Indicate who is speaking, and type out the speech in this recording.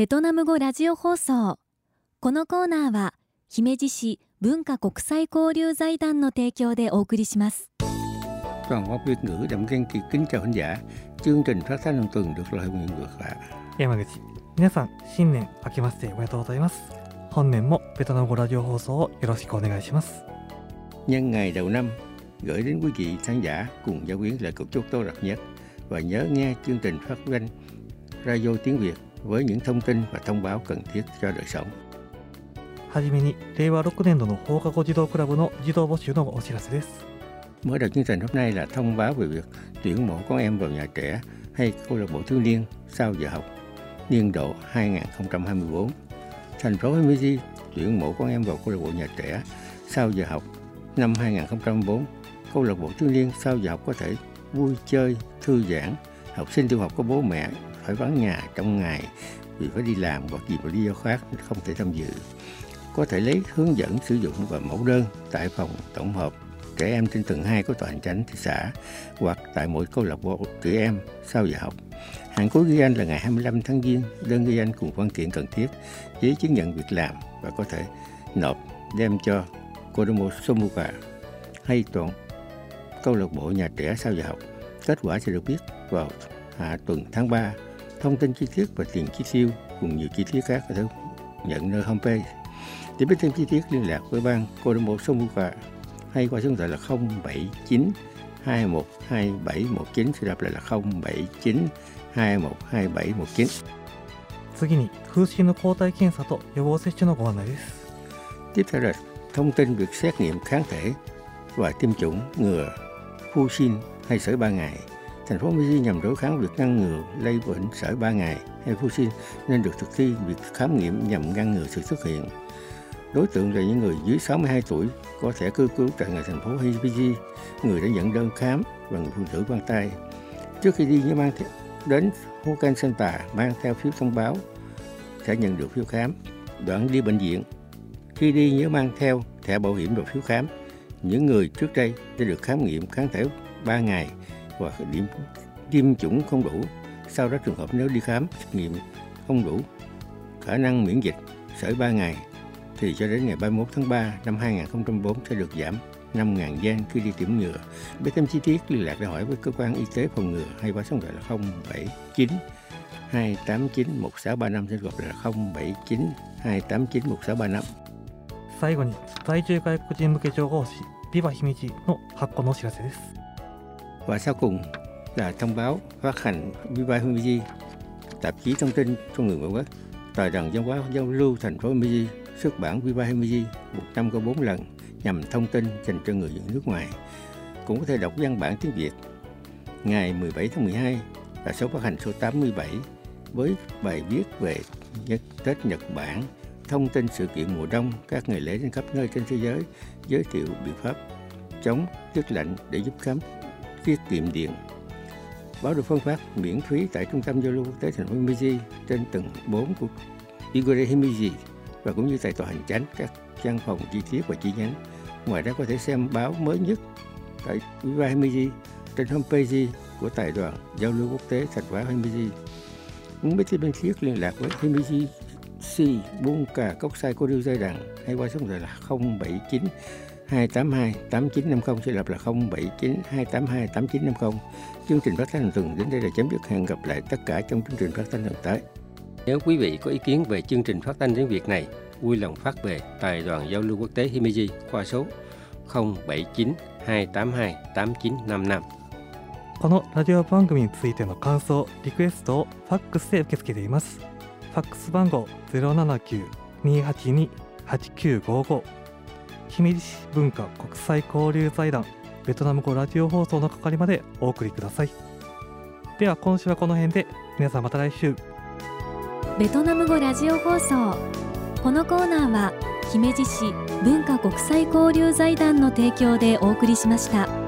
Speaker 1: ベトナム語ラジオ放送このコーナーは姫路市文化国際交流財団の提供でお送りします
Speaker 2: Toàn Quốc Việt ngữ Đặng Kiên Kỳ kính chào khán giả. Chương trình phát thanh hàng tuần được lời nguyện ngược lại.
Speaker 3: 山口皆さん新年明けましておめでとうございます本年もベトナム語ラジオ放送をよろしくお願いします
Speaker 2: Nhân ngày đầu năm, gửi đến quý vị khán giả cùng giáo viên lời cầu chúc tốt đẹp nhất và nhớ nghe chương trình phát thanh Radio tiếng Việt với những thông tin và thông báo cần thiết cho đời sống.
Speaker 3: はじめに令和6年度の放課後児童クラブの児童募集のお知らせです
Speaker 2: Mở đầu chương trình hôm nay là thông báo về việc tuyển mộ con em vào nhà trẻ hay câu lạc bộ thiếu niên sau giờ học niên độ 2024. Thành phố Himeji tuyển mộ con em vào câu lạc bộ nhà trẻ sau giờ học năm 2004. Câu lạc bộ thiếu niên sau giờ học có thể vui chơi, thư giãn. Học sinh tiểu học có bố mẹ phải vắng nhà trong ngày vì phải đi làm hoặc vì một lý do khác không thể tham dự. Có thể lấy hướng dẫn sử dụng và mẫu đơn tại phòng tổng hợp trẻ em trên tầng 2 của tòa hành chánh thị xã hoặc tại mỗi câu lạc bộ trẻ em sau giờ học. Hạn cuối ghi danh là ngày 25 tháng Giêng, đơn ghi danh cùng văn kiện cần thiết, giấy chứng nhận việc làm và có thể nộp đem cho Kodomo Somuka hay toàn câu lạc bộ nhà trẻ sau giờ học. Kết quả sẽ được biết vào hạ tuần tháng 3 Thông tin chi tiết và tiền chi tiêu cùng nhiều chi tiết khác có thể nhận nơi homepage. Để biết thêm chi tiết liên lạc với ban Kodomo Somuka hay qua số điện thoại là 079 212719 sẽ đọc lại là 079 212719.
Speaker 3: 次に風疹の抗体検査と予防接種のご案内です
Speaker 2: Tiếp theo là thông tin việc xét nghiệm kháng thể và tiêm chủng ngừa Fusin hay sởi 3 ngày. Thành phố Mỹ nhằm đối kháng việc ngăn ngừa lây bệnh sởi 3 ngày hay Fusin nên được thực thi việc khám nghiệm nhằm ngăn ngừa sự xuất hiện. Đối tượng là những người dưới 62 tuổi có thẻ cư trú tại người thành phố Himeji, người đã nhận đơn khám và người phụ nữ mang tay. Trước khi đi nhớ mang theo, đến Hokan Center mang theo phiếu thông báo sẽ nhận được phiếu khám. Đoạn đi bệnh viện khi đi nhớ mang theo thẻ bảo hiểm và phiếu khám. Những người trước đây đã được khám nghiệm kháng thể 3 ngày và điểm tiêm chủng không đủ. Sau đó trường hợp nếu đi khám xét nghiệm không đủ khả năng miễn dịch sởi 3 ngày thì cho đến ngày 31 tháng 3 năm 2004 sẽ được giảm 5.000 gian khi đi tiêm ngừa. Biết thêm chi tiết liên lạc để hỏi với cơ quan y tế phòng ngừa hay qua số điện thoại là 079 289 1635 sẽ gọi là 079 289 1635.
Speaker 3: 最後に在住外国人向け情報誌ビバ姫路の発行のお知らせです
Speaker 2: Và sau cùng là thông báo phát hành Viva Himiji, tạp chí thông tin cho người ngoại quốc. Tòa rằng văn hóa giao lưu thành phố Himiji xuất bản Viva Himiji một năm có bốn lần nhằm thông tin dành cho người nước ngoài. Cũng có thể đọc văn bản tiếng Việt. Ngày 17 tháng 12 là số phát hành số 87 với bài viết về Nhật Tết Nhật Bản, thông tin sự kiện mùa đông, các ngày lễ trên khắp nơi trên thế giới, giới thiệu biện pháp chống tiết lạnh để giúp khám tiết kiệm điện. Báo được phân phát miễn phí tại Trung tâm Giao lưu Quốc tế thành phố Himeji trên tầng 4 của Igore Himeji và cũng như tại tòa hành chánh các văn phòng chi tiết và chi nhánh. Ngoài ra có thể xem báo mới nhất tại Viva Himeji trên homepage của Tài đoàn Giao lưu Quốc tế thành phố Himeji. Muốn biết thêm chi thiết liên lạc với Himeji C buôn cà cốc sai cô đưa giai Đằng hay qua số điện thoại là 079 282 8950 sẽ lặp là 079 282 8950. Chương trình phát thanh hàng tuần đến đây là chấm dứt. Hẹn gặp lại tất cả trong chương trình phát thanh lần tới. Nếu quý vị có ý kiến về chương trình phát thanh tiếng Việt này, vui lòng phát về Tài đoàn Giao lưu Quốc tế Himeji qua số 079 282 8955.
Speaker 3: このラジオ番組についての感想リクエストをファックスで受け付けていますファックス番号079-282-8955 姫路市文化国際交流財団ベトナム語ラジオ放送の係までお送りください。では今週はこの辺で皆さんまた来週。
Speaker 1: ベトナム語ラジオ放送。このコーナーは姫路市文化国際交流財団の提供でお送りしました。